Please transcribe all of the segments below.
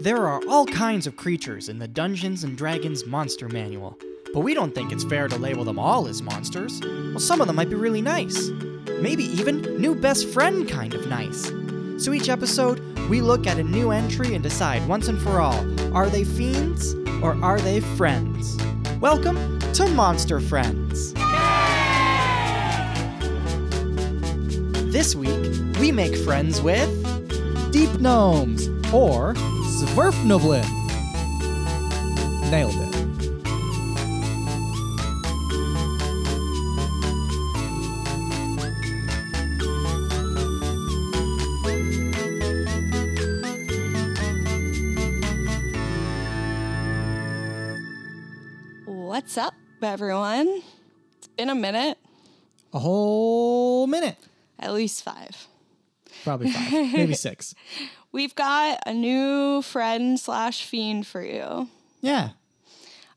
There are all kinds of creatures in the Dungeons and Dragons Monster Manual, but we don't think it's fair to label them all as monsters. Well, some of them might be really nice. Maybe even new best friend kind of nice. So each episode, we look at a new entry and decide once and for all are they fiends or are they friends? Welcome to Monster Friends. This week, we make friends with Deep Gnomes or Zwerfnublin. Nailed it. What's up, everyone? It's been a minute, A whole minute. at least five. Probably five, maybe six. We've got a new friend slash fiend for you. Yeah.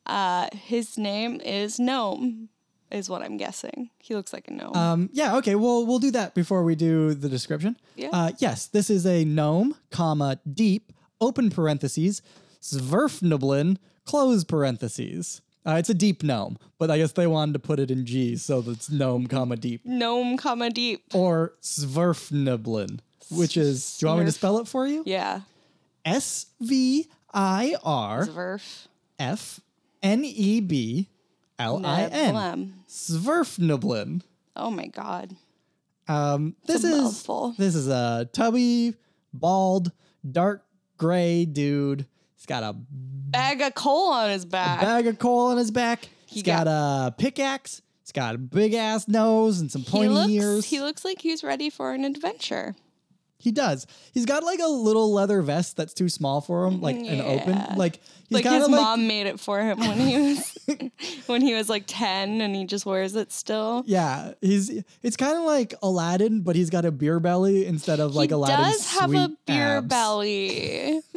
Uh, his name is Gnome, is what I'm guessing. He looks like a gnome. Um, yeah, okay, well, we'll do that before we do the description. Yeah. Uh, yes, this is a gnome, comma, deep, open parentheses, Zwerfnublin, close parentheses. Uh, it's a deep gnome, but I guess they wanted to put it in G, so that's gnome, comma, deep. gnome, comma deep. Or Zwerfnublin, which is, do you want me to spell it for you? Yeah, S V I R Zwerf. F N E B L I N. Neblem. Zwerfnublin. Oh my god. Um, this a is mouthful. this is a tubby, bald, dark gray dude. He's got a Bag of coal on his back. bag of coal on his back. He's got, got- a pickaxe. He's got a big ass nose and some he pointy looks, ears. he looks like he's ready for an adventure. He does. He's got like a little leather vest that's too small for him, like an open. Like he's like his like mom made it for him when he was when he was like 10 and he just wears it still. yeah. He's it's kind of like Aladdin, but he's got a beer belly instead of like he Aladdin's does have a beer abs. belly.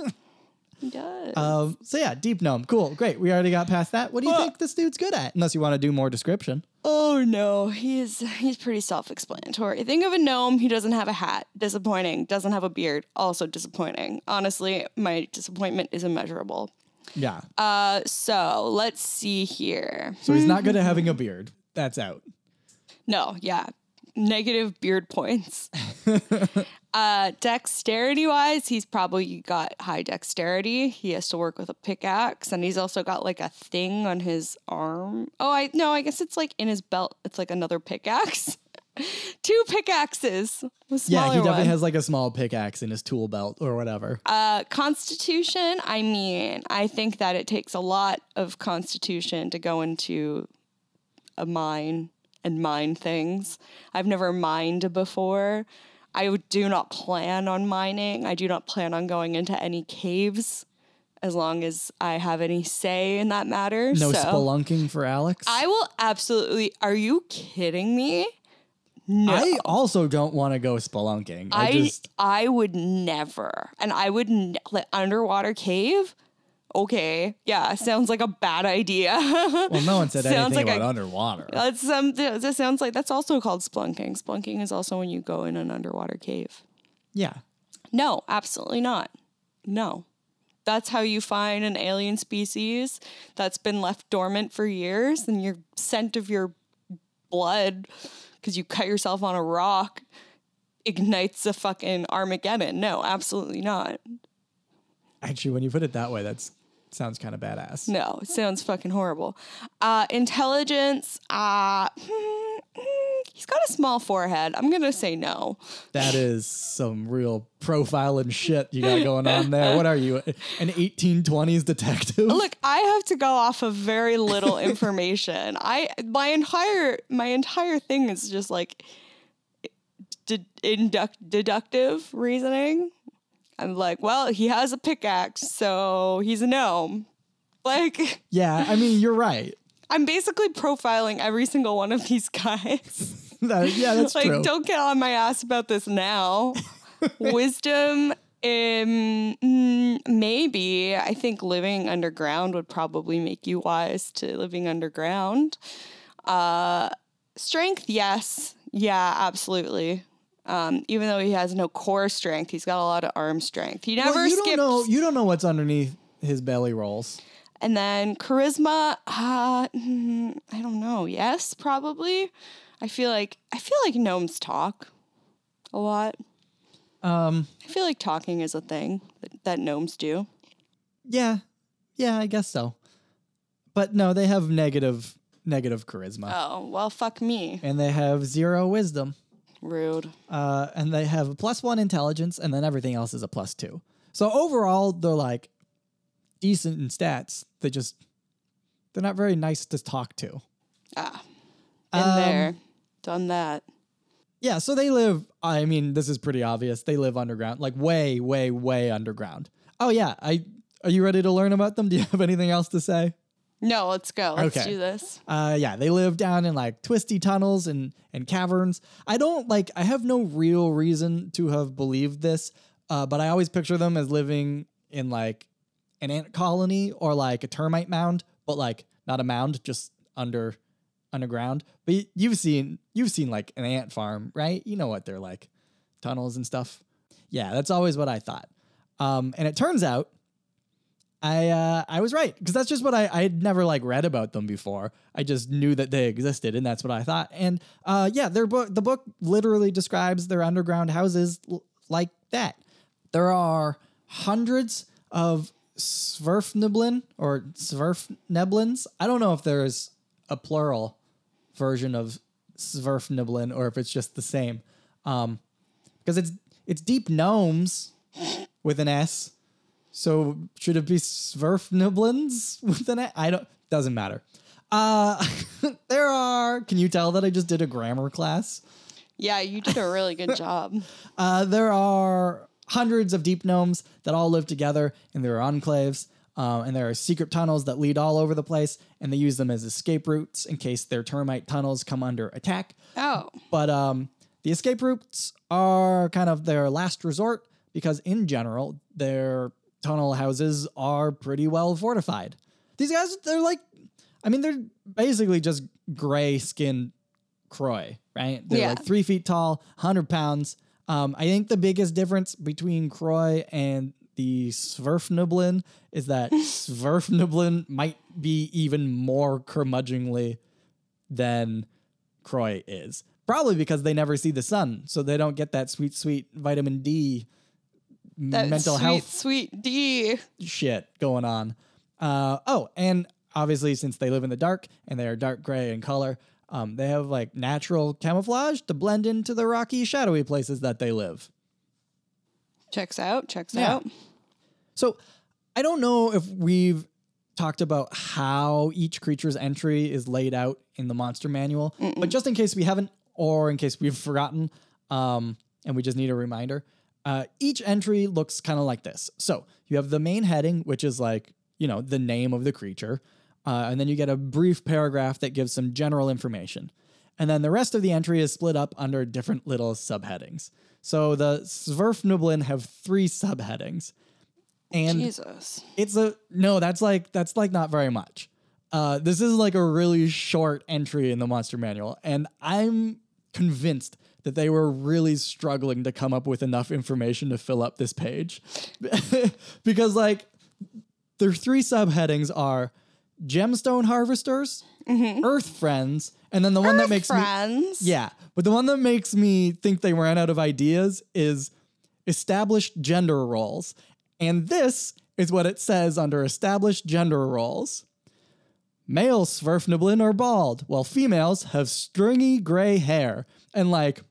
he does. Um, so yeah, deep gnome, cool, great. We already got past that. What do you think this dude's good at? Unless you want to do more description. oh no, he's he's pretty self-explanatory. Think of a gnome, he doesn't have a hat. Disappointing. Doesn't have a beard. Also disappointing. Honestly, my disappointment is immeasurable. Yeah. Uh so let's see here. So he's not good at having a beard. That's out. No, yeah. Negative beard points. uh dexterity wise, he's probably got high dexterity. He has to work with a pickaxe and he's also got like a thing on his arm. Oh, I no, I guess it's like in his belt. It's like another pickaxe. Two pickaxes. Yeah, he definitely one. has like a small pickaxe in his tool belt or whatever. Uh, constitution, I mean, I think that it takes a lot of constitution to go into a mine and mine things. I've never mined before. I do not plan on mining. I do not plan on going into any caves as long as I have any say in that matter. no so spelunking for Alex. I will absolutely. Are you kidding me? No. I also don't want to go spelunking. I, I just I would never, and I would like underwater cave. Okay, yeah, sounds like a bad idea. well, no one said Sounds anything like about a- underwater. That's um, that sounds like that's also called splunking. Splunking is also when you go in an underwater cave. yeah. No, absolutely not. No. That's how you find an alien species that's been left dormant for years and your scent of your blood because you cut yourself on a rock ignites a fucking Armageddon. No, absolutely not. Actually, when you put it that way, that's sounds kind of badass. No, it sounds fucking horrible. Uh, intelligence, uh, he's got a small forehead. I'm going to say no. That is some real profiling shit you got going on there. What are you, an 1820s detective? Look, I have to go off of very little information. I my entire my entire thing is just like de- induct, deductive reasoning. I'm like, well, he has a pickaxe, so he's a gnome. Like, Yeah, I mean, you're right. I'm basically profiling every single one of these guys. That- yeah, that's like, true. don't get on my ass about this now. Wisdom, um, mm, maybe. I think living underground would probably make you wise to living underground. Uh, strength, yes. Yeah, absolutely. Um, even though he has no core strength, he's got a lot of arm strength. He never Well, you skips. don't know. You don't know what's underneath his belly rolls. And then charisma, uh, mm, I don't know. Yes, probably. I feel like I feel like gnomes talk a lot. Um, I feel like talking is a thing that, that gnomes do. yeah, yeah, I guess so. But no, they have negative negative charisma, Oh well, fuck me. and they have zero wisdom. Rude. uh, and they have a plus one intelligence, and then everything else is a plus two. So overall, they're like decent in stats. They just they're not very nice to talk to. Ah, been Um, there, done that. Yeah, so they live. I mean, this is pretty obvious. They live underground, like way, way, way underground. Oh yeah, I. Are you ready to learn about them? Do you have anything else to say? No, let's go. Let's Okay. do this. Uh, yeah, they live down in like twisty tunnels and and caverns. I don't like. I have no real reason to have believed this, uh, but I always picture them as living in like an ant colony or like a termite mound, but like not a mound, just under underground. But you've seen you've seen like an ant farm, right? You know what they're like, tunnels and stuff. Yeah, that's always what I thought. Um, and it turns out I uh, I was right because that's just what I I had never like read about them before. I just knew that they existed, and that's what I thought. And uh, yeah, their book the book literally describes their underground houses l- like that. There are hundreds of Svirfneblin or Svirfneblins. I don't know if there's a plural version of Svirfneblin or if it's just the same. Um, because it's it's deep gnomes with an S. So should it be Svirfneblins with an A? I don't doesn't matter. Uh there are can you tell that I just did a grammar class? Yeah, you did a really good job. Uh there are hundreds of deep gnomes that all live together in their enclaves. Um, and there are secret tunnels that lead all over the place, and they use them as escape routes in case their termite tunnels come under attack. Oh, But um, the escape routes are kind of their last resort because, in general, their tunnel houses are pretty well fortified. These guys, they're like, I mean, they're basically just gray skinned Croy, right? They're Yeah. like three feet tall, 100 pounds. Um, I think the biggest difference between Croy and the Svirfneblin is that Svirfneblin might be even more curmudgeonly than Croy is. Probably because they never see the sun, so they don't get that sweet, sweet vitamin D that mental sweet, health sweet D. shit going on. Uh, oh, and obviously, since they live in the dark and they are dark gray in color, um, they have like natural camouflage to blend into the rocky, shadowy places that they live. Checks out. Checks Yeah. out. So I don't know if we've talked about how each creature's entry is laid out in the monster manual, but just in case we haven't, or in case we've forgotten, um, and we just need a reminder, uh, each entry looks kind of like this. So you have the main heading, which is like, you know, the name of the creature. Uh, and then you get a brief paragraph that gives some general information. And then the rest of the entry is split up under different little subheadings. So the Svirfneblin have three subheadings. And Jesus. it's a no, that's like that's like not very much. Uh, this is like a really short entry in the monster manual, and I'm convinced that they were really struggling to come up with enough information to fill up this page. because like their three subheadings are gemstone harvesters, mm-hmm. earth friends, and then the one that makes me yeah, but the one that makes me think they ran out of ideas is established gender roles. And this is what it says under established gender roles. Male Svirfneblin are bald, while females have stringy gray hair. And like,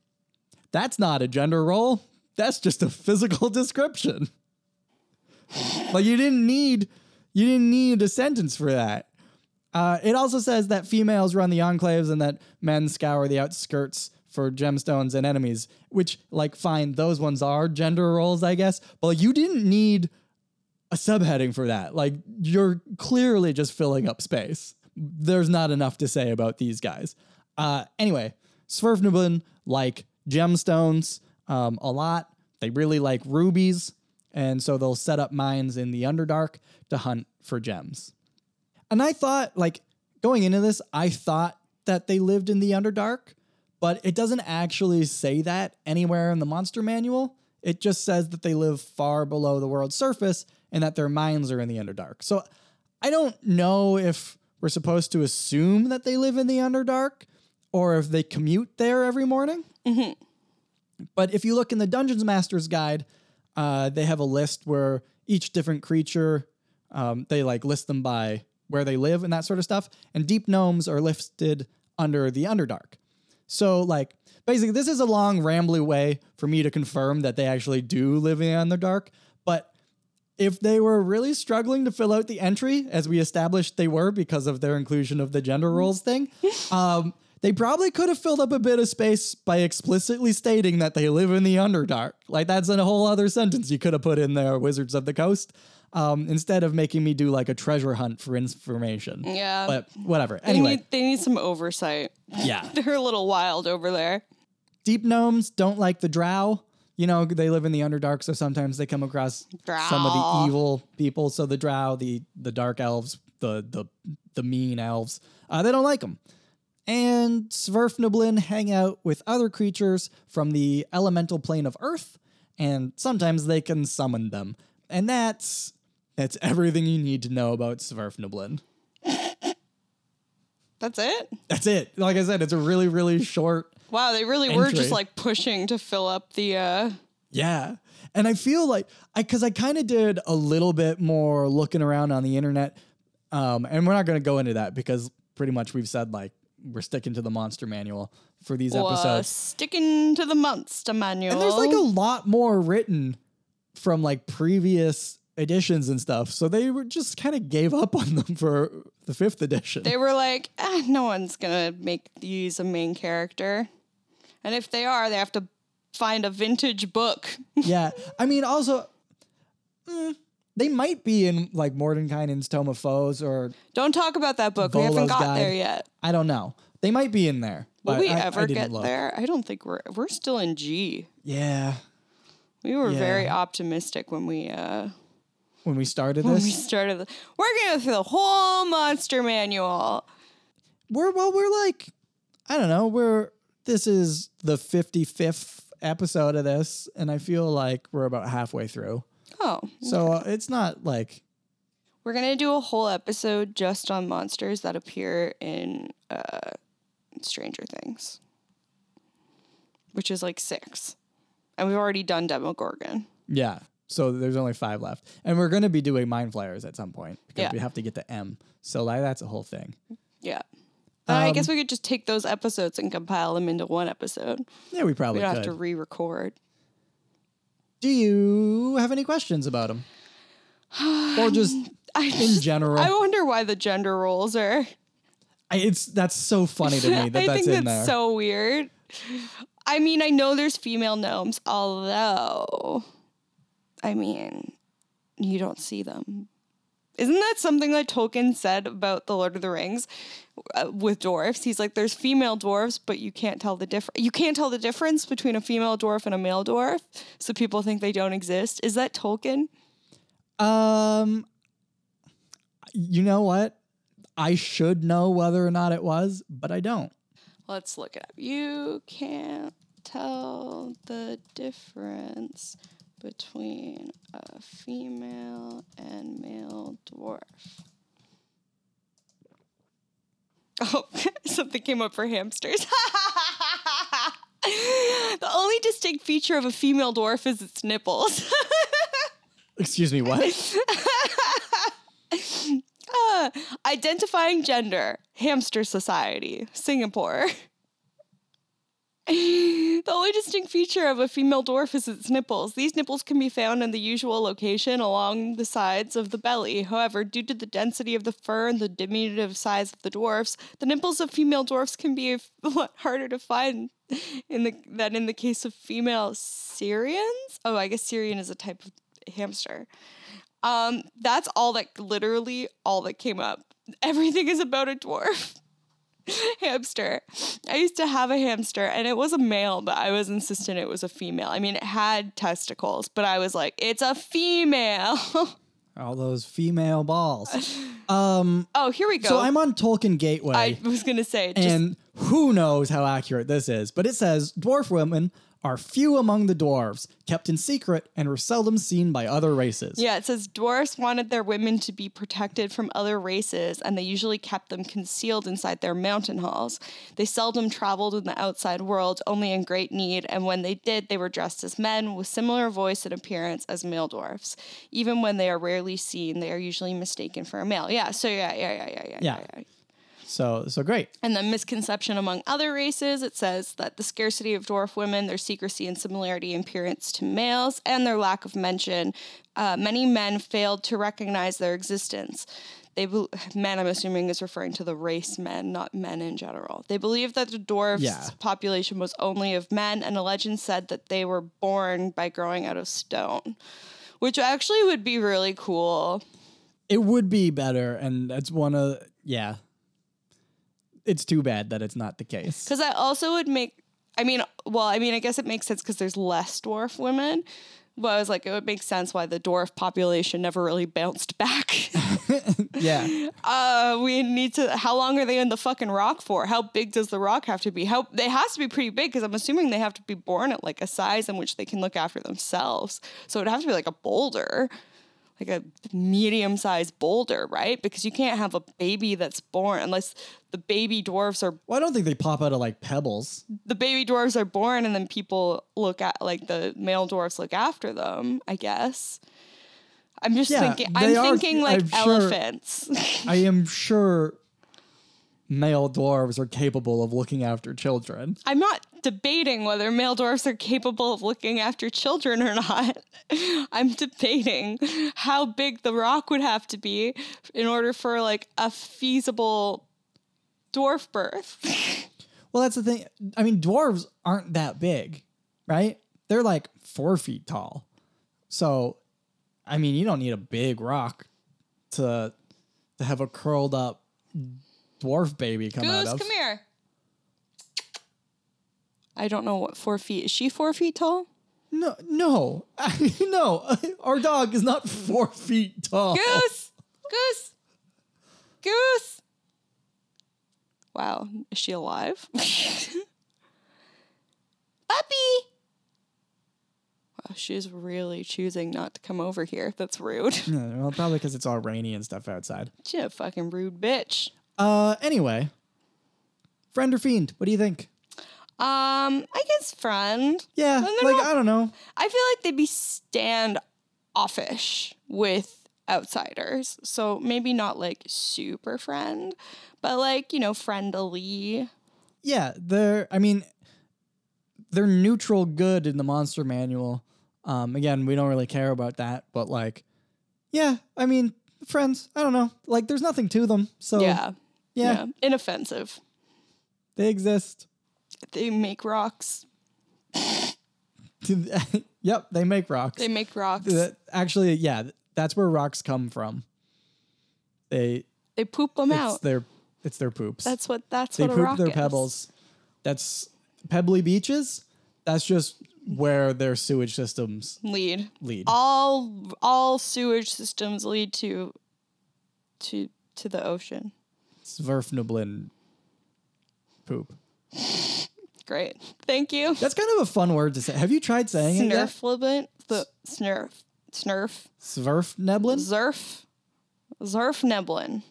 that's not a gender role. That's just a physical description. like you didn't need you didn't need a sentence for that. Uh, it also says that females run the enclaves and that men scour the outskirts for gemstones and enemies, which, like, fine, those ones are gender roles, I guess, but like, you didn't need a subheading for that. Like, you're clearly just filling up space. There's not enough to say about these guys. Uh, anyway, Svirfneblin like gemstones um, a lot. They really like rubies, and so they'll set up mines in the Underdark to hunt for gems. And I thought, like, going into this, I thought that they lived in the Underdark, but it doesn't actually say that anywhere in the monster manual. It just says that they live far below the world's surface and that their minds are in the Underdark. So I don't know if we're supposed to assume that they live in the Underdark or if they commute there every morning. But if you look in the Dungeons Master's Guide, uh, they have a list where each different creature, um, they like list them by where they live and that sort of stuff. And deep gnomes are listed under the Underdark. So, like, basically, this is a long, rambly way for me to confirm that they actually do live in the dark. But if they were really struggling to fill out the entry, as we established they were because of their inclusion of the gender roles thing, um, they probably could have filled up a bit of space by explicitly stating that they live in the Underdark. Like that's in a whole other sentence you could have put in there, Wizards of the Coast, um, instead of making me do like a treasure hunt for information. Yeah. But whatever. They Anyway, need, they need some oversight. yeah. They're a little wild over there. Deep gnomes don't like the drow. You know, they live in the Underdark, so sometimes they come across some of the evil people. So the drow, the the dark elves, the the the mean elves, uh, they don't like them. And Svirfneblin hang out with other creatures from the elemental plane of Earth, and sometimes they can summon them. And that's that's everything you need to know about Svirfneblin. That's it? That's it. Like I said, it's a really really short Wow, they really were just like pushing to fill up the uh Yeah. And I feel like I cuz I kind of did a little bit more looking around on the internet um and we're not going to go into that because pretty much we've said like we're sticking to the monster manual for these uh, episodes. sticking to the monster manual. And there's like a lot more written from like previous editions and stuff. So they were just kind of gave up on them for the 5th edition. they were like, ah, no one's gonna make these a main character. And if they are, they have to find a vintage book. yeah. I mean also mm, they might be in like Mordenkainen's Tome of Foes or Don't talk about that book. we haven't Volo's got Guide. there yet. I don't know. They might be in there. Will but we I- I ever didn't get look. there? I don't think we're we're still in G. Yeah. We were very optimistic when we uh When we started when this, we started. The, we're going through the whole monster manual. we're well, we're like, I don't know, we're this is the fifty fifth episode of this, and I feel like we're about halfway through. Oh, So uh, it's not like We're gonna do a whole episode just on monsters that appear in uh, Stranger Things, which is like six, and we've already done Demogorgon. yeah. So there's only five left, and we're gonna be doing mind flayers at some point because Yeah. we have to get to M. So like that's a whole thing. Yeah, but I guess Um, we could just take those episodes and compile them into one episode. Yeah, we We probably don't could. have to re-record. Do you have any questions about them, or um, just I in general? I wonder why the gender roles are. I, it's that's so funny to me that I that's think in that's there. so weird. I mean, I know there's female gnomes, although, I mean, you don't see them. Isn't that something that Tolkien said about the Lord of the Rings uh, with dwarfs? He's like, there's female dwarfs, but you can't tell the difference. You can't tell the difference between a female dwarf and a male dwarf, so people think they don't exist. Is that Tolkien? Um, you know what? I should know whether or not it was, but I don't. Let's look it up. You can't tell the difference between a female and male dwarf. Oh, something came up for hamsters. the only distinct feature of a female dwarf is its nipples. Excuse me, what? Ah, identifying gender, hamster society, Singapore. the only distinct feature of a female dwarf is its nipples. These nipples can be found in the usual location along the sides of the belly. However, due to the density of the fur and the diminutive size of the dwarfs, the nipples of female dwarfs can be a lot harder to find in the than in the case of female Syrians. Oh, I guess Syrian is a type of hamster. Um, that's all that literally all that came up. Everything is about a dwarf. hamster. I used to have a hamster and it was a male, but I was insistent it was a female. I mean, it had testicles, but I was like, it's a female. All those female balls. Um, Oh, here we go. so I'm on Tolkien Gateway. I was gonna say, just, and who knows how accurate this is, but it says dwarf women are few among the dwarves, kept in secret, and were seldom seen by other races. yeah, it says dwarfs wanted their women to be protected from other races, and they usually kept them concealed inside their mountain halls. They seldom traveled in the outside world, only in great need, and when they did, they were dressed as men with similar voice and appearance as male dwarfs. Even when they are rarely seen, they are usually mistaken for a male. Yeah, so yeah, yeah, yeah, yeah, yeah. Yeah. yeah. So so great. And the misconception among other races, it says that the scarcity of dwarf women, their secrecy and similarity in appearance to males, and their lack of mention, uh, many men failed to recognize their existence. They bel men, I'm assuming, is referring to the race men, not men in general. They believed that the dwarfs' Yeah. population was only of men, and a legend said that they were born by growing out of stone, which actually would be really cool. It would be better, and that's one of yeah. It's too bad that it's not the case. Because that also would make, I mean, well, I mean, I guess it makes sense because there's less dwarf women. But I was like, it would make sense why the dwarf population never really bounced back. Yeah. uh, we need to. How long are they in the fucking rock for? How big does the rock have to be? How they has to be pretty big because I'm assuming they have to be born at like a size in which they can look after themselves. So it'd have to be like a boulder, like a medium-sized boulder, right? Because you can't have a baby that's born unless the baby dwarfs are Well, I don't think they pop out of like pebbles. the baby dwarves are born and then people look at like the male dwarfs look after them i guess i'm just Yeah, thinking i'm are- thinking like I'm sure- elephants I am sure male dwarves are capable of looking after children. i'm not debating whether male dwarves are capable of looking after children or not i'm debating how big the rock would have to be in order for like a feasible dwarf birth Well, that's the thing. I mean, dwarves aren't that big, right? They're like four feet tall. So, I mean, you don't need a big rock to to have a curled up dwarf baby come out goose of. come here i don't know what four feet is she four feet tall No, no, no. Our dog is not four feet tall. Goose! Goose! Goose! Wow, is she alive? Puppy! Wow, she's really choosing not to come over here. That's rude. Well, probably because it's all rainy and stuff outside. She's a fucking rude bitch. Uh, anyway, friend or fiend? What do you think? Um, I guess friend. Yeah, like not- I don't know. I feel like they'd be standoffish with outsiders. So maybe not like super friend, but like, you know, friendly. Yeah, they're. I mean, they're neutral good in the monster manual. Um, again, we don't really care about that, but like, yeah, I mean, friends. I don't know. Like, there's nothing to them, so yeah. Yeah, Inoffensive. they exist. They make rocks. yep, they make rocks. They make rocks. Actually, yeah, that's where rocks come from. They They poop them it's out. their it's their poops. That's what that's they what a poop their is. pebbles. That's pebbly beaches. That's just where their sewage systems Lead. lead. All all sewage systems lead to to to the ocean. Svirfneblin poop. Great. Thank you. That's kind of a fun word to say. Have you tried saying? Snurflibent. The snurf. Snurf. Sverfneblin? Zerf. Zerf Neblin.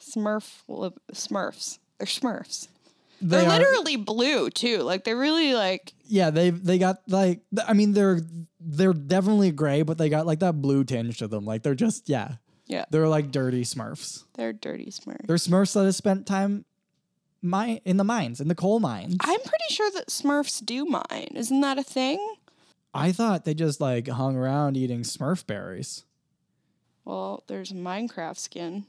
Smurf. Smurfs. They're Smurfs. They They're are- literally blue too. Like they're really like Yeah, they they got like I mean they're they're definitely gray, but they got like that blue tinge to them. Like they're just yeah. Yeah. They're like dirty Smurfs. They're dirty Smurfs. They're Smurfs that have spent time mine in the mines, in the coal mines. I'm pretty sure that Smurfs do mine. Isn't that a thing? I thought they just like hung around eating Smurf berries. Well, there's Minecraft skin.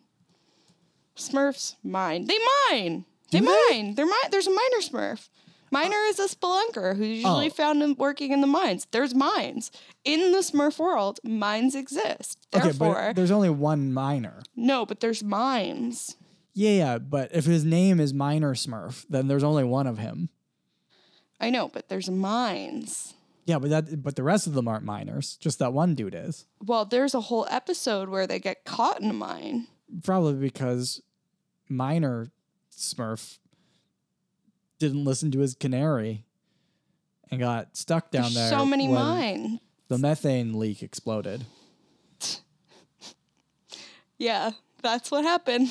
Smurfs mine. They mine. They they? mine. They're mi- There's a miner Smurf. Miner is a spelunker who's usually Oh. found working in the mines. There's mines in the Smurf world. Mines exist. Okay, Therefore, but there's only one miner. no, but there's mines. Yeah, yeah, but if his name is Miner Smurf, then there's only one of him. I know, but there's mines. Yeah, but that but the rest of them aren't miners. Just that one dude is. Well, there's a whole episode where they get caught in a mine. Probably because miner Smurf didn't listen to his canary and got stuck down There's there. so many mines. The methane leak exploded. Yeah, that's what happened.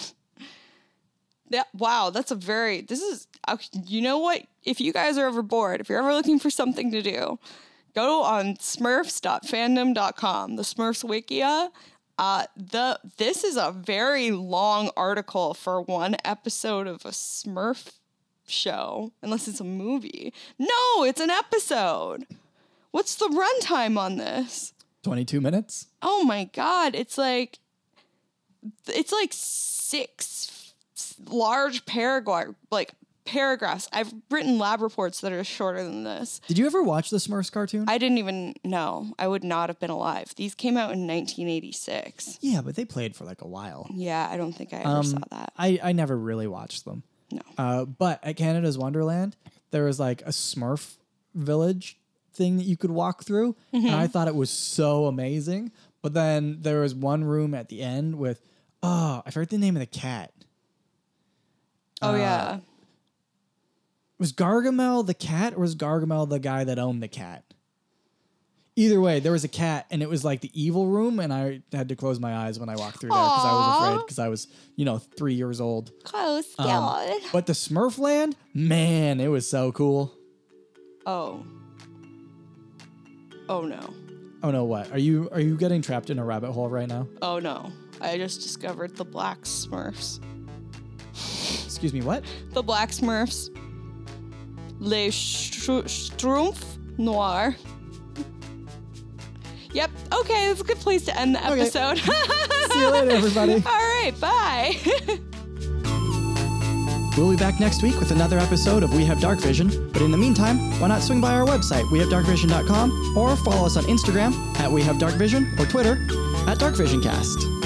Yeah, wow, that's a very. This is. You know what? If you guys are ever bored, if you're ever looking for something to do, go on smurfs.fandom.com, the Smurfs Wikia. Uh, the this is a very long article for one episode of a Smurf show, unless it's a movie. No, it's an episode. What's the runtime on this? 22 minutes? Oh my god, it's like it's like six large paragraph like paragraphs. I've written lab reports that are shorter than this. Did you ever watch the Smurfs cartoon? I didn't even know. I would not have been alive. These came out in 1986. yeah, but they played for like a while. Yeah, I don't think I ever Um, saw that. I, I never really watched them. No. Uh, but at Canada's Wonderland, there was like a Smurf village thing that you could walk through. And Mm-hmm. I thought it was so amazing. But then there was one room at the end with, oh, I forget the name of the cat. Oh uh, yeah. Was Gargamel the cat or was Gargamel the guy that owned the cat? Either way, there was a cat and it was like the evil room, and I had to close my eyes when I walked through there because I was afraid because I was, you know, three years old. Close Um, God. but the Smurf land, man, it was so cool. Oh. Oh no. Oh no, what? Are you are you getting trapped in a rabbit hole right now? Oh no. I just discovered the black Smurfs. Excuse me, what? The Black Smurfs. Les Stru- Schtroumpfs Noir. Yep. Okay, that's a good place to end the Okay. episode. See you later, everybody. All right. Bye. We'll be back next week with another episode of We Have Dark Vision. But in the meantime, why not swing by our website, wehavedarkvision.com, or follow us on Instagram at We Have Dark Vision or Twitter at DarkVisionCast.